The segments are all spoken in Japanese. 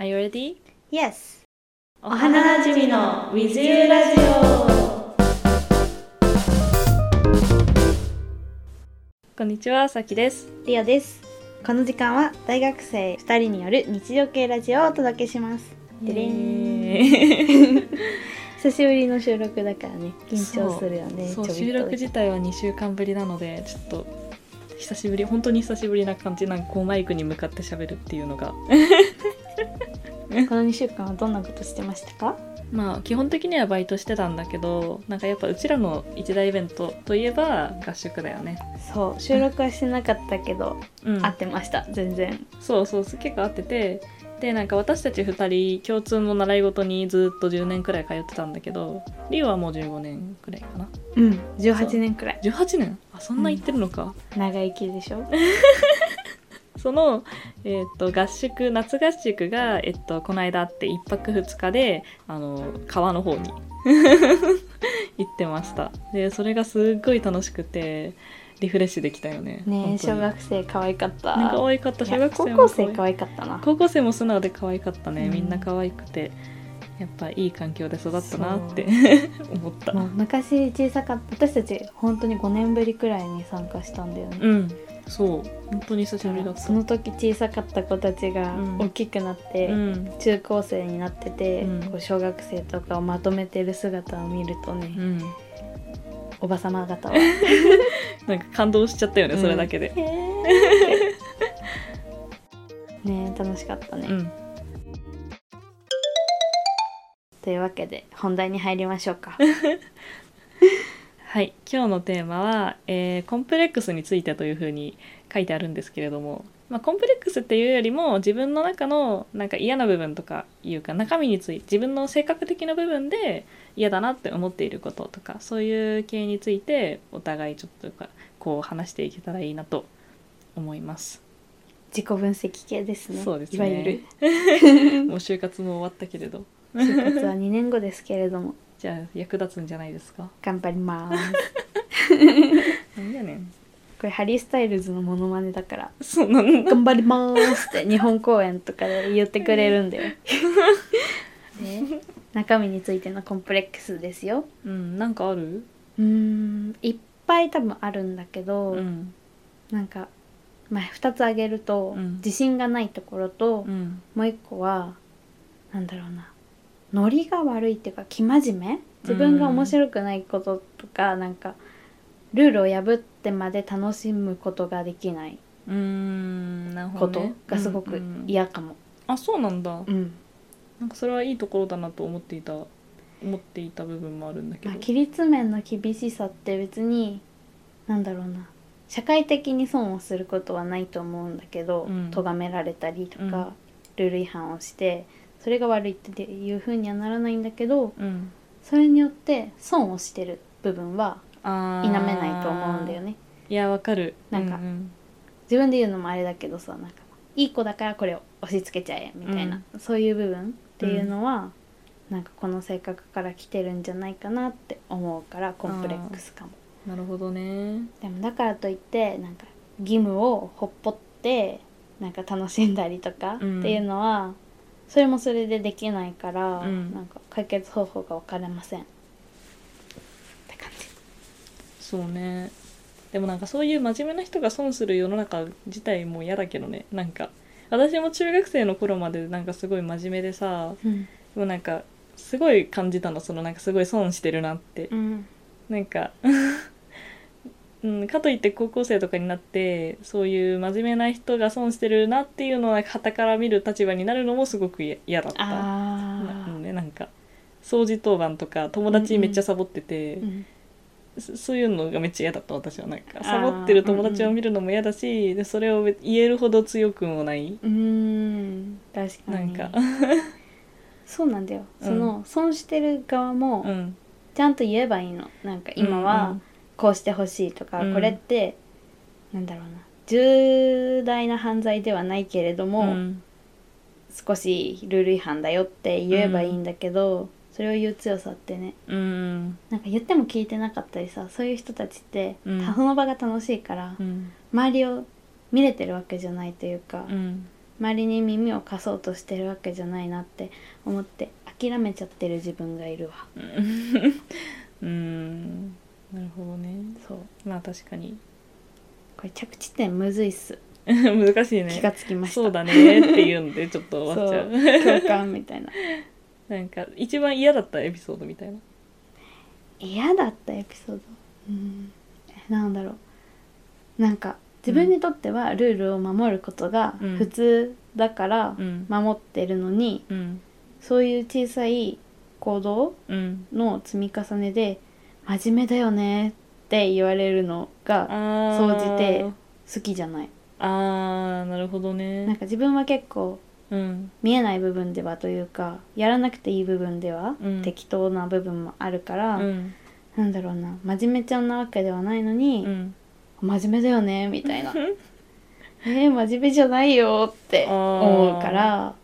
Are you ready? Yes! お花なじみの With You ラジオこんにちは、さきです。リオです。この時間は大学生2人による日常系ラジオをお届けします。でれん久しぶりの収録だからね、緊張するよね。そう、ちょびっと収録自体は2週間ぶりなので、ちょっと久しぶり、本当に久しぶりな感じなんかこうマイクに向かって喋るっていうのが、この2週間はどんなことしてましたか？まあ基本的にはバイトしてたんだけど、なんかやっぱうちらの一大イベントといえば合宿だよね。そう、収録はしてなかったけど、うん、合ってました、全然。そうそう結構合っててでなんか私たち2人共通の習い事にずっと10年くらい通ってたんだけどリオはもう15年くらいかな。うん、18年くらい。18年？あそんな言ってるのか、長生きでしょ？その、えっと合宿夏合宿が、えっとこの間あって1泊2日であの川の方に 行ってました。でそれがすっごい楽しくてリフレッシュできたよね。ね小学生可愛かった。可愛かった小学生高も可愛い校生可愛かったな。高校生も素直で可愛かったね、うん。みんな可愛くてやっぱいい環境で育ったなって 思った。昔小さかった私たち本当に5年ぶりくらいに参加したんだよね、うんそう本当に久しぶりだった。その時小さかった子たちがうん。大きくなって、うん。中高生になってて、うん。こう小学生とかをまとめてる姿を見るとね、うん。おばさま方は。なんか感動しちゃったよね、うん。それだけで。ね楽しかったね、うん。というわけで本題に入りましょうか はい今日のテーマは、えーコンプレックスについてというふうに書いてあるんですけれども、まあ、コンプレックスっていうよりも自分の中のなんか嫌な部分とかいうか中身について自分の性格的な部分で嫌だなって思っていることとかそういう系についてお互いちょっとこう話していけたらいいなと思います。自己分析系ですね。そうですね。いわゆる。もう就活も終わったけれど。就活は2年後ですけれどもじゃあ役立つんじゃないですか？頑張ります。なんやねん。これハリー・スタイルズのモノマネだから。そうなんだ頑張りますって 日本公演とかで言ってくれるんだよ。ね。中身についてのコンプレックスですよ。うんなんかある？うーんいっぱい多分あるんだけど、うん。なんか、まあ、2つ挙げると、うん。自信がないところと、うん。もう一個はなんだろうなノリが悪いっていうか生真面目？自分が面白くないこととか、なんかルールを破ってまで楽しむことができないうーんなるほことがすごくうんうん。嫌かも。あそうなんだ。うん。なんかそれはいいところだなと思っていた思っていた部分もあるんだけど。まあ、規律面の厳しさって別になんだろうな。社会的に損をすることはないと思うんだけど、うん。咎められたりとか、うん。ルール違反をしてそれが悪いっていう風にはならないんだけどうん。それによって損をしてる部分はあ否めないと思うんだよね。いやわかる。なんかううん。自分で言うのもあれだけどさなんかいい子だからこれを押し付けちゃえみたいな、そういう部分っていうのは、なんかこの性格から来てるんじゃないかなって思うからコンプレックスかも。なるほどね。でもだからといってなんか義務をほっぽってなんか楽しんだりとかってうんいうのは、それもそれでできないから、うん。なんか解決方法が分かれませんって感じ。そうね。でもなんかそういう真面目な人が損する世の中自体も嫌だけどね。なんか私も中学生の頃までなんかすごい真面目でさうん、でもなんかすごい感じたの。そのなんかすごい損してるなって。うん、なんかうん、かといって高校生とかになってそういう真面目な人が損してるなっていうのをはたから見る立場になるのもすごく嫌嫌だった。なあのでなんか掃除当番とか友達めっちゃサボってて、ー、うん、そそういうのがめっちゃ嫌だった私はなんか。サボってる友達を見るのも嫌だし、でそれを言えるほど強くもない、うーん。確かに。なんか。そうなんだよ、うん。その損してる側もうん。ちゃんと言えばいいの。なんか今はこうしてほしいとか、うん。これってなんだろうな。重大な犯罪ではないけれども、うん。うん少しルール違反だよって言えばいいんだけど、それを言う強さってね。うん。なんか言っても聞いてなかったりさそういう人たちって、うん。その場が楽しいから、うん。周りを見れてるわけじゃないというか、うん。周りに耳を貸そうとしてるわけじゃないなって思って諦めちゃってる自分がいるわ。うんなるほどね。そう。まあ確かに。これ着地点むずいっす。難しいね。気がつきました。そうだね。っていうんでちょっと終わっちゃう。共感みたいな。なんか一番嫌だったエピソードみたいな。嫌だったエピソード？うん。えなんだろう。なんか自分にとってはルールを守ることがうん。普通だからうん。守ってるのに、うん。そういう小さい行動うん。の積み重ねで真面目だよねって言われるのがあ総じてー好きじゃない。あーなるほどなんねか自分は結構うん。見えない部分ではというかやらなくていい部分ではうん。適当な部分もあるから、うん。なんだろうな真面目ちゃんなわけではないのに、うん。真面目だよねみたいな。えー、真面目じゃないよって思うから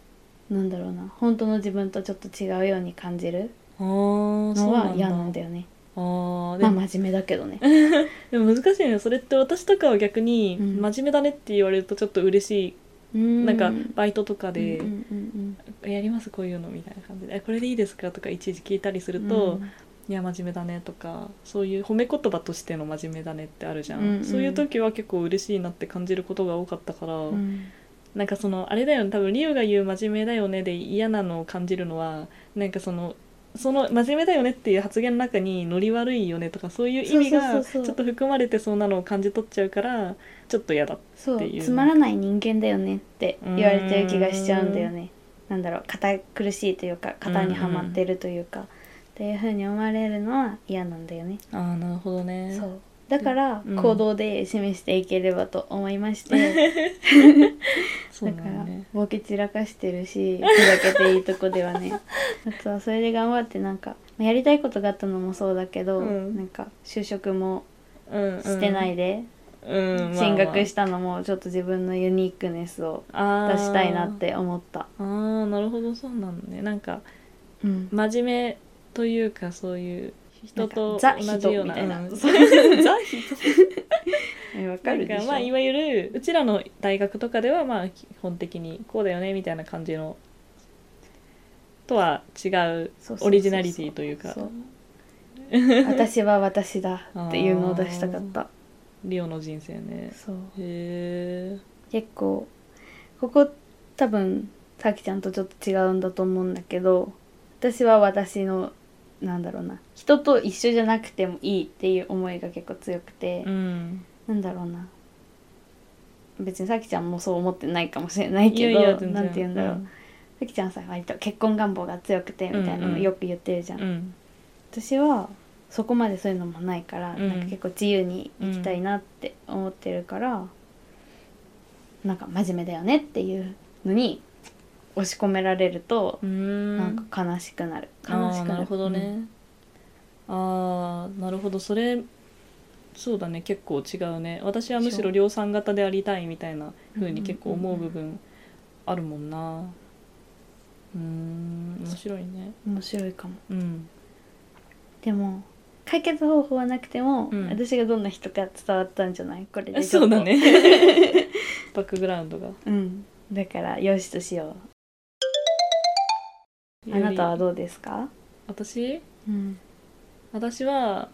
なんだろうな本当の自分とちょっと違うように感じるあーそのうなんだ。は嫌なんだよねあまあも真面目だけどね。でも難しいね。それって私とかは逆にうん。真面目だねって言われるとちょっと嬉しい、ななんかバイトとかでうんうんうんやります？こういうのみたいな感じで。えこれでいいですか？とかいちいち聞いたりするうんと、うん。いや真面目だねとかそういう褒め言葉としての真面目だねってあるじゃん、うんうん。そういう時は結構嬉しいなって感じることが多かったから、うん。なんかそのあれだよね。多分リオが言う真面目だよねで嫌なのを感じるのはなんかそのその真面目だよねっていう発言の中にノリ悪いよねとかそういう意味がちょっと含まれてそうなのを感じ取っちゃうからちょっと嫌だっていう。つまらない人間だよねって言われてる気がしちゃうんだよね。なんだろう堅苦しいというか型にはまってるというか、っていう風に思われるのは嫌なんだよね、ああなるほどね。そうだからうん。行動で示していければと思いまして、そうだからボケ散らかしてるしふざけていいとこではね。あとはそれで頑張ってなんかまあやりたいことがあったのもそうだけど、うん。なんか就職もうんうん。してないで、うんまあまあ。進学したのもちょっと自分のユニークネスをあー。出したいなって思った。あーなるほどそうなのね。なんかうん。真面目というかそういう人と同じような人みたいな。うん。そう。ザ人。えわかるでしょ。なんかまあいわゆるうちらの大学とかではまあ基本的にこうだよねみたいな感じのとは違うオリジナリティというか。私は私だっていうのを出したかった。リオの人生ね。そう。へえ結構ここ多分さきちゃんとちょっと違うんだと思うんだけど私は私のなんだろうな。人と一緒じゃなくてもいいっていう思いが結構強くて、うん。なんだろうな。別にさきちゃんもそう思ってないかもしれないけどいやいや全然。なんて言うんだろう、さきちゃんさ割と結婚願望が強くてみたいなうんうんのよく言ってるじゃん、うん。うん。私はそこまでそういうのもないから、うん。なんか結構自由に生きたいなって思ってるから、なんか真面目だよねっていうのに押し込められると、なんか悲しくなる。あ悲しくなる。ーなるほどね、ああなるほど。それそうだね。結構違うね。私はむしろ量産型でありたいみたいな風に結構思う部分あるもんな。うーん面白いね。うん面白いかも。うん。でも解決方法はなくても、うん。私がどんな人か伝わったんじゃない？これでそうだね。バックグラウンドが。うん。だからよしとしようあなたはどうですか？私？うん。私は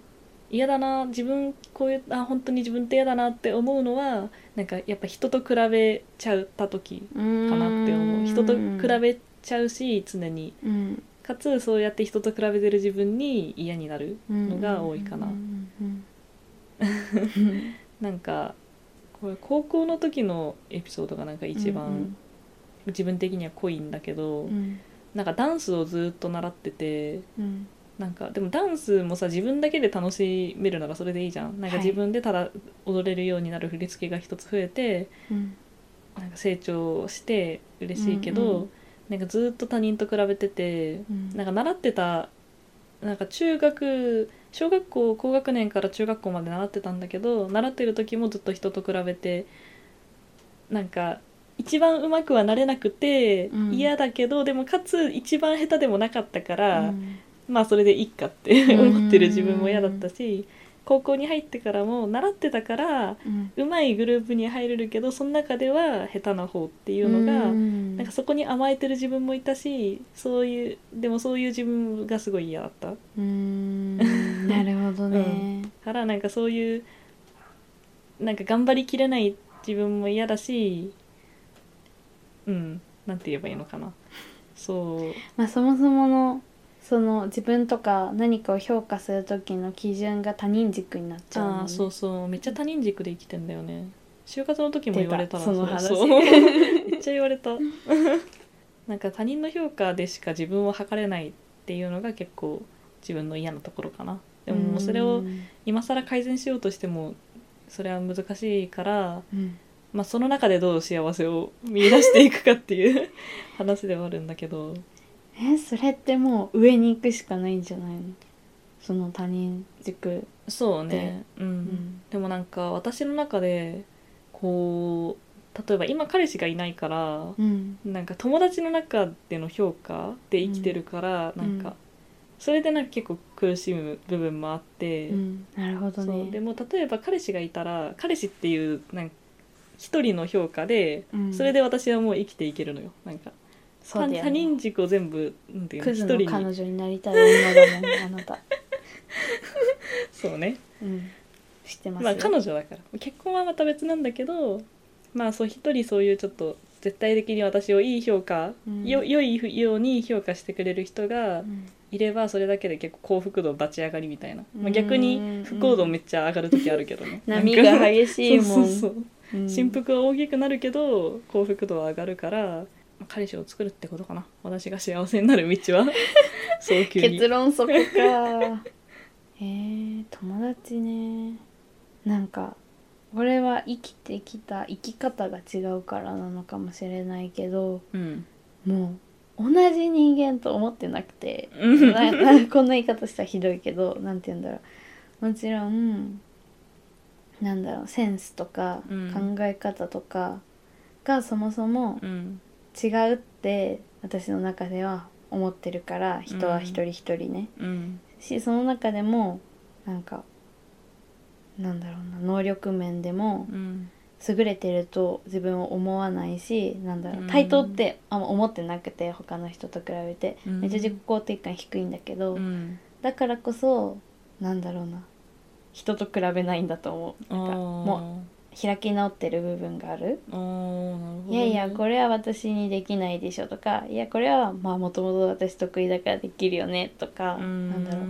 嫌だな。自分こういうあ本当に自分って嫌だなって思うのはなんかやっぱ人と比べちゃった時かかなって思う。人と比べちゃうし常に。うん。かつそうやって人と比べてる自分に嫌になるのが多いかな。なんかこれ高校の時のエピソードがなんか一うん番自分的には濃いんだけど、うんなんかダンスをずっと習っててうん。なんかでもダンスもさ自分だけで楽しめるならそれでいいじゃん。なんかはい自分でただ踊れるようになる振り付けが一つ増えてうん。なんか成長して嬉しいけど、うんうんなんかずっと他人と比べててうん。なんか習ってたなんか中学小学校高学年から中学校まで習ってたんだけど習ってる時もずっと人と比べてなんか一番うまくはなれなくてうん。嫌だけど、でもかつ一番下手でもなかったから、うん。まあそれでいいかってうん。思ってる自分も嫌だったし高校に入ってからも習ってたからうん。うまいグループに入れるけどその中では下手な方っていうのが、うん。なんかそこに甘えてる自分もいたしそういうでもそういう自分がすごい嫌だった。うーん。なるほどね、からなんかそういうなんか頑張りきれない自分も嫌だしうん。なんて言えばいいのかな。そう。まあそもそものその自分とか何かを評価する時の基準が他人軸になっちゃうもん、ね、ああそうそう。めっちゃ他人軸で生きてんだよね。就活の時も言われたな出た。その話。そう。めっちゃ言われた。なんか他人の評価でしか自分を測れないっていうのが結構自分の嫌なところかな。でももうそれをうん。今更改善しようとしてもそれは難しいから、うんまあ、その中でどう幸せを見出していくかっていう 話ではあるんだけど。えそれってもう上に行くしかないんじゃないの？その他人軸そうね。うん、ん。でもなんか私の中でこう例えば今彼氏がいないからうん。なんか友達の中での評価で生きてるから、うん。なんかそれでなんか結構苦しむ部分もあって、うん。なるほどね。でも例えば彼氏がいたら彼氏っていうなんか一人の評価で、うん。それで私はもう生きていけるのよ。なんかそうだよね。他人軸を全部なんていうのクズの一人に。彼女になりたい女だもんあなた。そうね。うん。知ってますまあよ彼女だから。結婚はまた別なんだけどまあそう一人そういうちょっと絶対的に私をいい評価、うん。よ良いように評価してくれる人がうん。いればそれだけで結構幸福度バチ上がりみたいな、まあ、うん。逆に不幸度めっちゃ上がる時あるけどね。波が激しいもん。そうそうそう。うん振幅は大きくなるけど幸福度は上がるからまあ彼氏を作るってことかな。私が幸せになる道は。早急に。結論そこか。えー、友達ね。なんかこれは生きてきた生き方が違うからなのかもしれないけどうん。もう同じ人間と思ってなくて。こんな言い方したらひどいけどなんて言うんだろう。もちろんなんだろうセンスとかうん。考え方とかがそもそもうん。違うって私の中では思ってるから人は一人一人ね、うん。しその中でもなんかなんだろうな能力面でもうん。優れてると自分を思わないしなんだろううん。対等ってあんま思ってなくて他の人と比べて。うん。めっちゃ自己肯定感低いんだけど、うん。だからこそなんだろうな人と比べないんだと思う。なんかももう開き直ってる部分がある。いね。やいやこれは私にできないでしょとかいやこれはまあもともと私得意だからできるよねとかうん。なんだろう。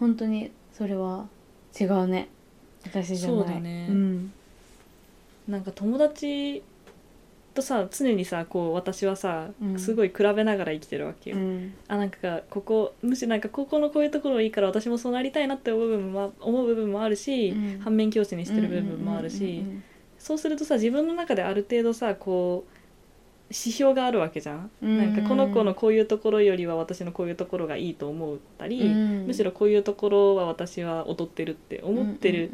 本当にそれは違うね。私じゃない。そうだね。ん。なんか友達とさ常にさこう私はさ、うん。すごい比べながら生きてるわけよ、うん。あなんかここむしろなんかここのこういうところいいから私もそうなりたいなって思う部分も思う部分もあるし、うん。反面教師にしてる部分もあるし、そうするとさ自分の中である程度さこう指標があるわけじゃん、うんなんかこの子のこういうところよりは私のこういうところがいいと思ったり、うん。むしろこういうところは私は劣ってるって思ってる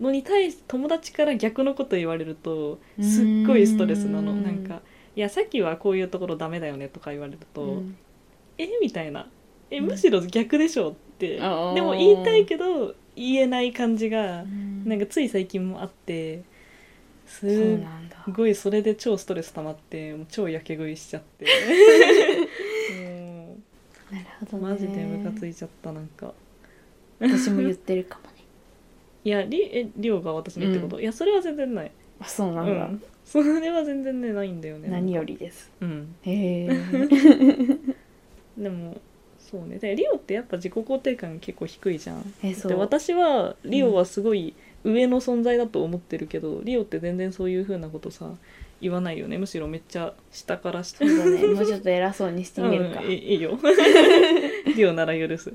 のに対して友達から逆のこと言われるとすっごいストレスなの、うんなんか「いやさっきはこういうところダメだよね」とか言われると「うん。え？みたいな「えうん。むしろ逆でしょ」って、あー。でも言いたいけど言えない感じがうん。なんかつい最近もあってすっごいそれで超ストレス溜まって超やけ食いしちゃって。もなるほどマジでムカついちゃったなんか。私も言ってるかもねいやりえりょうが私にってこと、いやそれは全然ない。あそうなだ、うん。んそれは全然ねないんだよね何よりです。うん。へえ。でもそうね。でリオってやっぱ自己肯定感結構低いじゃん。えそう。で私はリオはすごい上の存在だと思ってるけど、リオって全然そういう風なことさ言わないよね。むしろめっちゃ下から下そうだねもうちょっと偉そうにしてみるか、うん、いいいいよ。リオなら許す。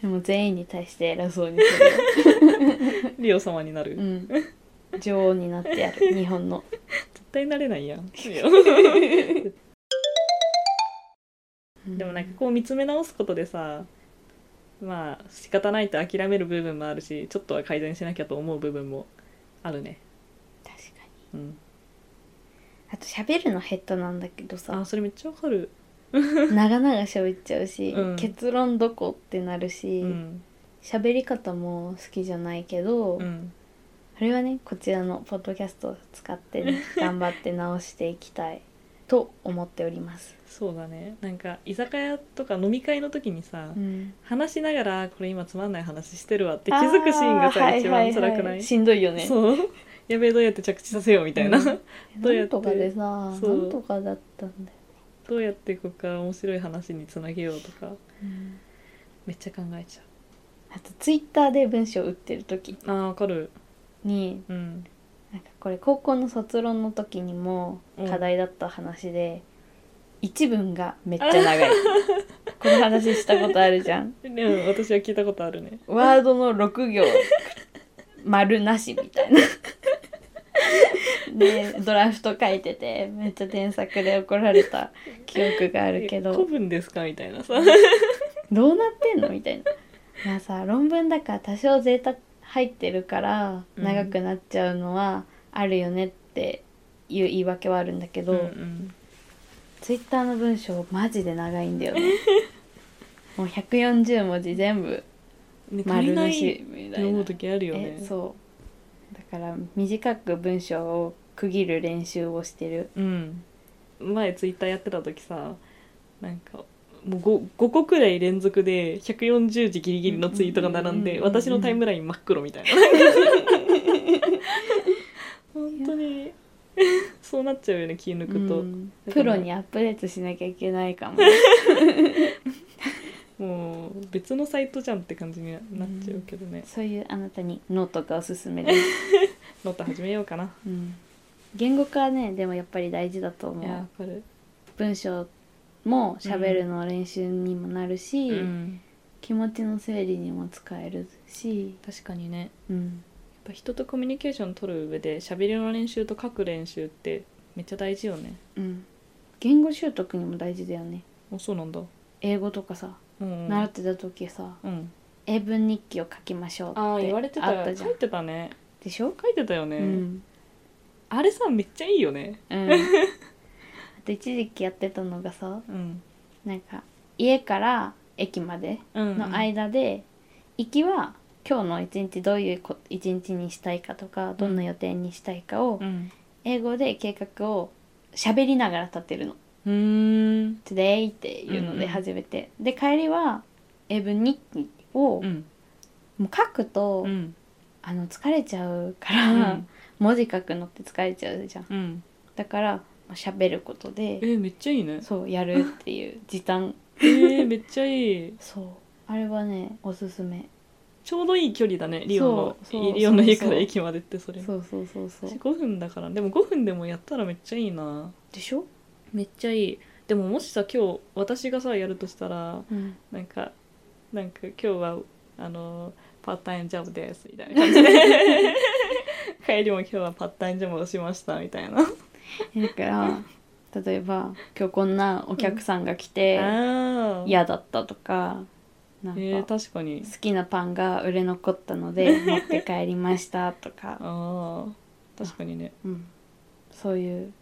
でも全員に対して偉そうにする。よ リオ様になる、うん。女王になってやる。日本の。絶対なれないやん。でもなんかこう見つめ直すことでさまあ仕方ないと諦める部分もあるしちょっとは改善しなきゃと思う部分もあるね。確かうん。にあと喋るの下手なんだけどさ。あそれめっちゃわかる。長々喋っちゃうし、うん。結論どこってなるし、うん喋り方も好きじゃないけど、うん。あれはねこちらのポッドキャストを使ってね 頑張って直していきたい。と思っております。そうだね。なんか居酒屋とか飲み会の時にさ、うん、話しながらこれ今つまんない話してるわって気づくシーンがさ、一番辛くない,、はははしんどいよね。そう。やべえどうやって着地させようみたいな、うん。どうやってとかでさなんとかだったんだよ、どうやってここから面白い話につなげようとかうん。めっちゃ考えちゃあとツイッターで文章を打ってる時うあーわかる。にうん。なんかこれ高校の卒論の時にもうん。課題だった話で、一文がめっちゃ長い。この話したことあるじゃん？でも私は聞いたことあるね。ワードの6行丸なしみたいな。でドラフト書いててめっちゃ添削で怒られた記憶があるけえ古ど文ですか？みたいなさ。どうなってんの？みたいなまあさ論文だから多少ゼータ入ってるからうん。長くなっちゃうのはあるよねっていう言い訳はあるんだけど、うんうん。ツイッターの文章マジで長いんだよね。もう140文字全部丸なないしみたいな。ね。えそう。だから短く文章を区切る練習をしてる。うん。前ツイッターやってた時さなんかもう 5, 5個くらい連続で140字ギリギリのツイートが並んでうんうんうんうん私のタイムライン真っ黒みたいな。本当にそうなっちゃうよね気抜くと、うん。プロにアップデートしなきゃいけないかも。もう別のサイトじゃんって感じになっちゃうけどね、そういうあなたにノートがおすすめです、ノート始めようかな、うん、言語化はねでもやっぱり大事だと思う。かる。文章も喋るの練習にもなるし、うん気持ちの整理にも使えるし、確かにね。うん、やっぱ人とコミュニケーション取る上で喋りの練習と書く練習ってめっちゃ大事よね。うん、言語習得にも大事だよね。あそうなんだ。英語とかさ、うん習ってた時さうん。英文日記を書きましょうってああ言われてた。あったじゃん。書いてたね。でしょ、書いてたよね、うん。あれさめっちゃいいよね。うん、あ と一時期やってたのがさうん。なんか家から駅までうんの間で、行きは今日の一日どういうこ一日にしたいかとかどんな予定にしたいかをうん。英語で計画を喋りながら立てるの。うーん「Today」っていうので始めて、で帰りは英文日記を、うん。もう書くと、うん。あの疲れちゃうから、文字書くのって疲れちゃうじゃん。うん。だからまあ喋ることでえーめっちゃいいね。そうやるっていう時短。えーめっちゃいい。そう。あれはねおすすめ。ちょうどいい距離だねリオンのリオンの家から駅までってそれ。そうそうそうそう。私5分だからでも5分でもやったらめっちゃいいな。でしょ、めっちゃいい。でももしさ今日私がさやるとしたらうん、なんかなんか今日はあのパートタイムジョブですみたいな感じで。帰りも今日はパートタイムジョブをしましたみたいな だから例えば今日こんなお客さんが来て嫌だったとかなんえー、か確かに。好きなパンが売れ残ったので 持って帰りましたとか、ああ確かにね。うん、そういう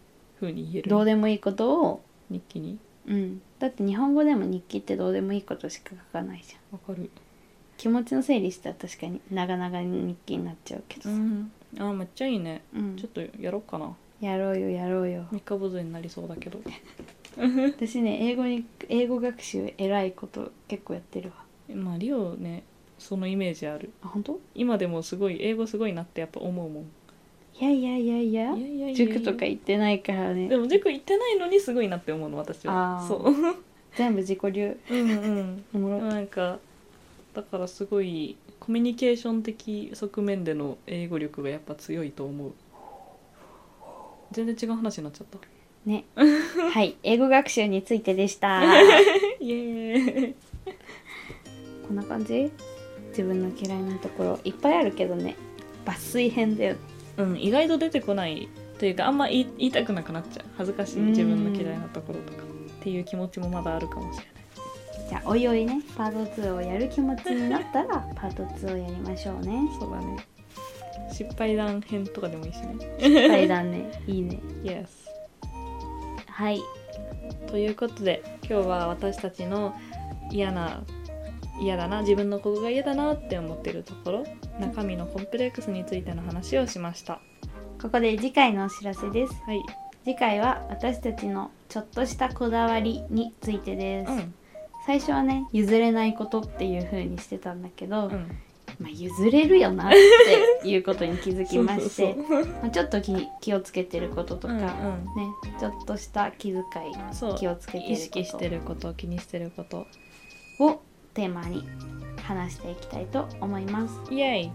風に言える。どうでもいいことを、日記に？うん、だって日本語でも日記ってどうでもいいことしか書かないじゃん。わかる。気持ちの整理したら確かに長々日記になっちゃうけどさ、うんあーめっちゃいいねうんちょっとやろうかなやろうよやろうよ。三日坊主になりそうだけど。私ね英語に英語学習偉いこと結構やってるわ。まあリオねそのイメージある。あ本当？今でもすごい英語すごいなってやっぱ思うもん。いやいやいやいやいや塾とか行ってないからね。でも塾行ってないのにすごいなって思うの私は。あそう。全部自己流。うんうん。なんかだからすごいコミュニケーション的側面での英語力がやっぱ強いと思う。全然違う話になっちゃった。ね。はい。英語学習についてでした。イエーイ。こんな感じ？自分の嫌いなところ。いっぱいあるけどね。抜粋編だよ。うん意外と出てこないというかあんま言い言いたくなくなっちゃう。恥ずかしい。自分の嫌いなところとか。っていう気持ちもまだあるかもしれない。じゃあおいおいね。パート2をやる気持ちになったらパート2をやりましょうね。そうだね失敗談編とかでもいいしね。対談ね。いいね。Yes はい。ということで今日は私たちの嫌な嫌だな自分のここが嫌だなって思ってるところ中身のコンプレックスについての話をしました。ここで次回のお知らせです。はい。次回は私たちのちょっとしたこだわりについてです、うん。最初はね譲れないことっていう風にしてたんだけど、うんまあ、譲れるよなっていうことに気づきまして まあ、ちょっと気をつけてることとか、うんうん。ねちょっとした気遣い気をつけてること意識してること気にしてることをテーマに話していきたいと思います。イエイ。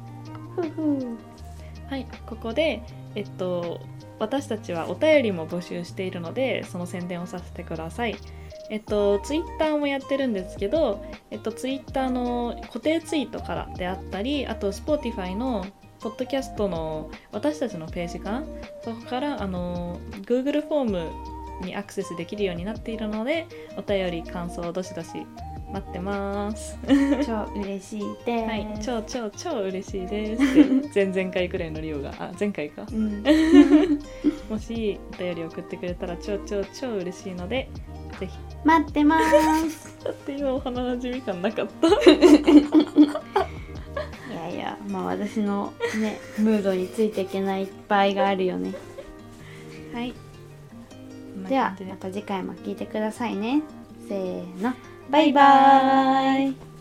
はいここでえっと私たちはお便りも募集しているのでその宣伝をさせてくださいえっとツイッターもやってるんですけどえっとツイッターの固定ツイートからであったりあと Spotify のポッドキャストの私たちのページかな？そこからあの Google フォームにアクセスできるようになっているのでお便り感想どしどし待ってます。超嬉しいです。はい超超超嬉しいです。前々回くらいのリオが。あ前回か。うん、もしお便り送ってくれたら超超超嬉しいのでぜひ待ってます。だって今お花なじみ感なかったいやいや、まあ私のねムードについていけない場合があるよね。はい。ではまた次回も聞いてくださいね。せーの、バイバーイ。